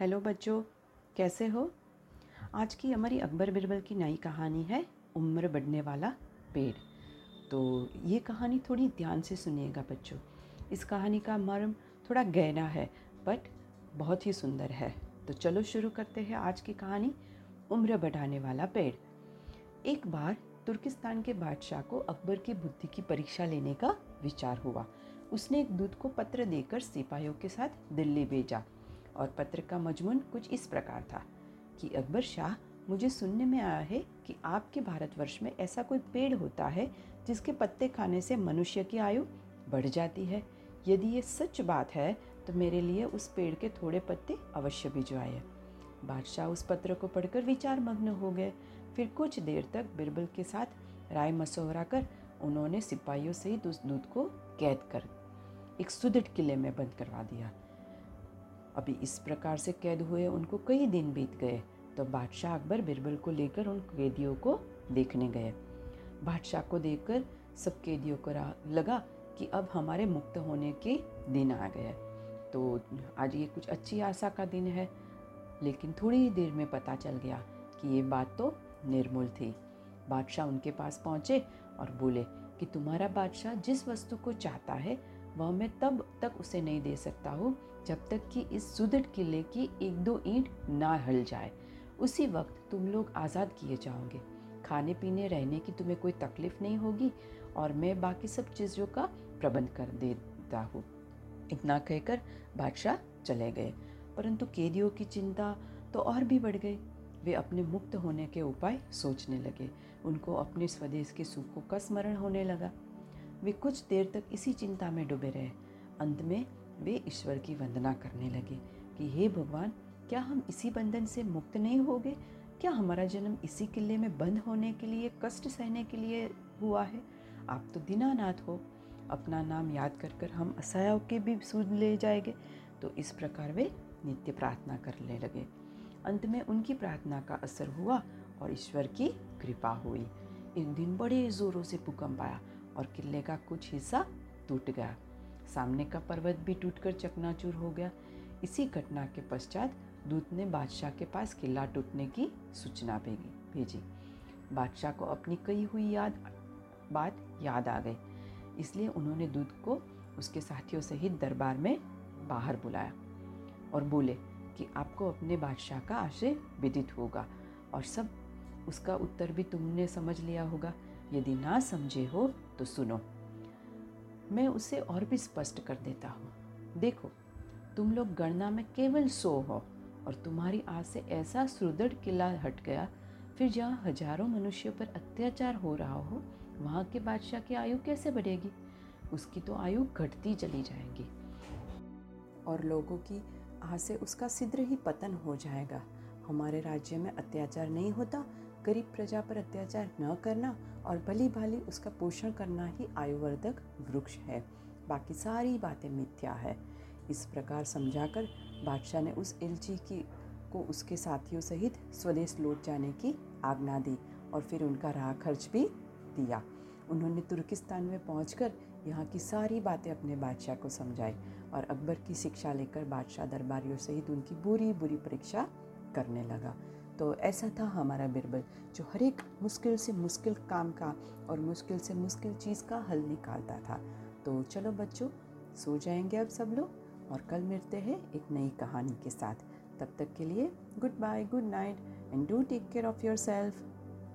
Hello बच्चों, कैसे हो? आज की हमारी अकबर बिरबल की नई कहानी है, उम्र बढ़ने वाला पेड़। तो ये कहानी थोड़ी ध्यान से सुनिएगा बच्चों। इस कहानी का मर्म थोड़ा गहरा है बट बहुत ही सुंदर है। तो चलो शुरू करते हैं आज की कहानी, उम्र बढ़ाने वाला पेड़। एक बार तुर्किस्तान के बादशाह को अकबर की बुद्धि की परीक्षा लेने का विचार हुआ। उसने एक दूत को पत्र देकर सिपाहियों के साथ दिल्ली भेजा। और पत्र का मजमून कुछ इस प्रकार था कि अकबर शाह मुझे सुनने में आया है कि आपके भारतवर्ष में ऐसा कोई पेड़ होता है जिसके पत्ते खाने से मनुष्य की आयु बढ़ जाती है। यदि ये सच बात है तो मेरे लिए उस पेड़ के थोड़े पत्ते अवश्य भिजवाए। बादशाह उस पत्र को पढ़कर विचार मग्न हो गए। फिर कुछ देर तक बिरबल के साथ राय मशवरा कर उन्होंने सिपाहियों सहित उस दूध को कैद कर एक सुदृढ़ किले में बंद करवा दिया। अभी इस प्रकार से कैद हुए, उनको कई दिन बीत गए। तो बादशाह अकबर बिरबल को लेकर उन कैदियों को देखने गए। बादशाह को देखकर सब कैदियों को लगा कि अब हमारे मुक्त होने के दिन आ गए। तो आज ये कुछ अच्छी आशा का दिन है, लेकिन थोड़ी ही देर में पता चल गया कि ये बात तो निर्मूल थी। बादशाह उनके पास पहुँचे और बोले कि तुम्हारा बादशाह जिस वस्तु को चाहता है वह मैं तब तक उसे नहीं दे सकता हूँ जब तक कि इस सुदृढ़ किले की एक दो ईंट ना हल जाए। उसी वक्त तुम लोग आज़ाद किए जाओगे। खाने पीने रहने की तुम्हें कोई तकलीफ़ नहीं होगी और मैं बाकी सब चीज़ों का प्रबंध कर देता हूँ। इतना कहकर बादशाह चले गए। परंतु कैदियों की चिंता तो और भी बढ़ गई। वे अपने मुक्त होने के उपाय सोचने लगे। उनको अपने स्वदेश के सुखों का स्मरण होने लगा। वे कुछ देर तक इसी चिंता में डूबे रहे। अंत में वे ईश्वर की वंदना करने लगे कि, हे भगवान, क्या हम इसी बंधन से मुक्त नहीं हो गए क्या हमारा जन्म इसी किले में बंद होने के लिए, कष्ट सहने के लिए हुआ है? आप तो दीनानाथ हो। अपना नाम याद कर कर हम असहायों के भी सूद ले जाएँगे। तो इस प्रकार वे नित्य प्रार्थना करने लगे। अंत में उनकी प्रार्थना का असर हुआ और ईश्वर की कृपा हुई। एक दिन बड़े ज़ोरों से भूकंप आया। और किले का कुछ हिस्सा टूट गया। सामने का पर्वत भी टूटकर चकनाचूर हो गया। इसी घटना के पश्चात दूत ने बादशाह के पास किला टूटने की सूचना भेजी भेजी। बादशाह को अपनी कही हुई याद, बात याद आ गई। इसलिए उन्होंने दूत को उसके साथियों सहित दरबार में बाहर बुलाया और बोले कि आपको अपने बादशाह का आशय विदित होगा और सब उसका उत्तर भी तुमने समझ लिया होगा। यदि ना समझे हो तो सुनो। मैं उसे और भी स्पष्ट कर देता हूँ। देखो, तुम लोग गणना में केवल सो हो और तुम्हारी आज से ऐसा सुदृढ़ किला हट गया, फिर जहाँ हज़ारों मनुष्यों पर अत्याचार हो रहा हो, वहाँ के बादशाह की आयु कैसे बढ़ेगी? उसकी तो आयु घटती चली जाएगी। और लोगों की आज से उसका सिद्ध ही पतन हो जाएगा। हमारे राज्य में अत्याचार नहीं होता गरीब प्रजा पर अत्याचार न करना और भली भाली उसका पोषण करना ही आयुवर्धक वृक्ष है। बाकी सारी बातें मिथ्या है। इस प्रकार समझाकर बादशाह ने उस इलची की, को उसके साथियों सहित स्वदेश लौट जाने की आज्ञा दी और फिर उनका राह खर्च भी दिया। उन्होंने तुर्किस्तान में पहुंचकर यहाँ की सारी बातें अपने बादशाह को समझाई और अकबर की शिक्षा लेकर बादशाह दरबारियों सहित उनकी बुरी बुरी परीक्षा करने लगा। तो ऐसा था हमारा बिरबल, जो हर एक मुश्किल से मुश्किल काम का और मुश्किल से मुश्किल चीज़ का हल निकालता था। तो चलो बच्चों, सो जाएँगे अब सब लोग और कल मिलते हैं एक नई कहानी के साथ। तब तक के लिए good bye good night and do take care of yourself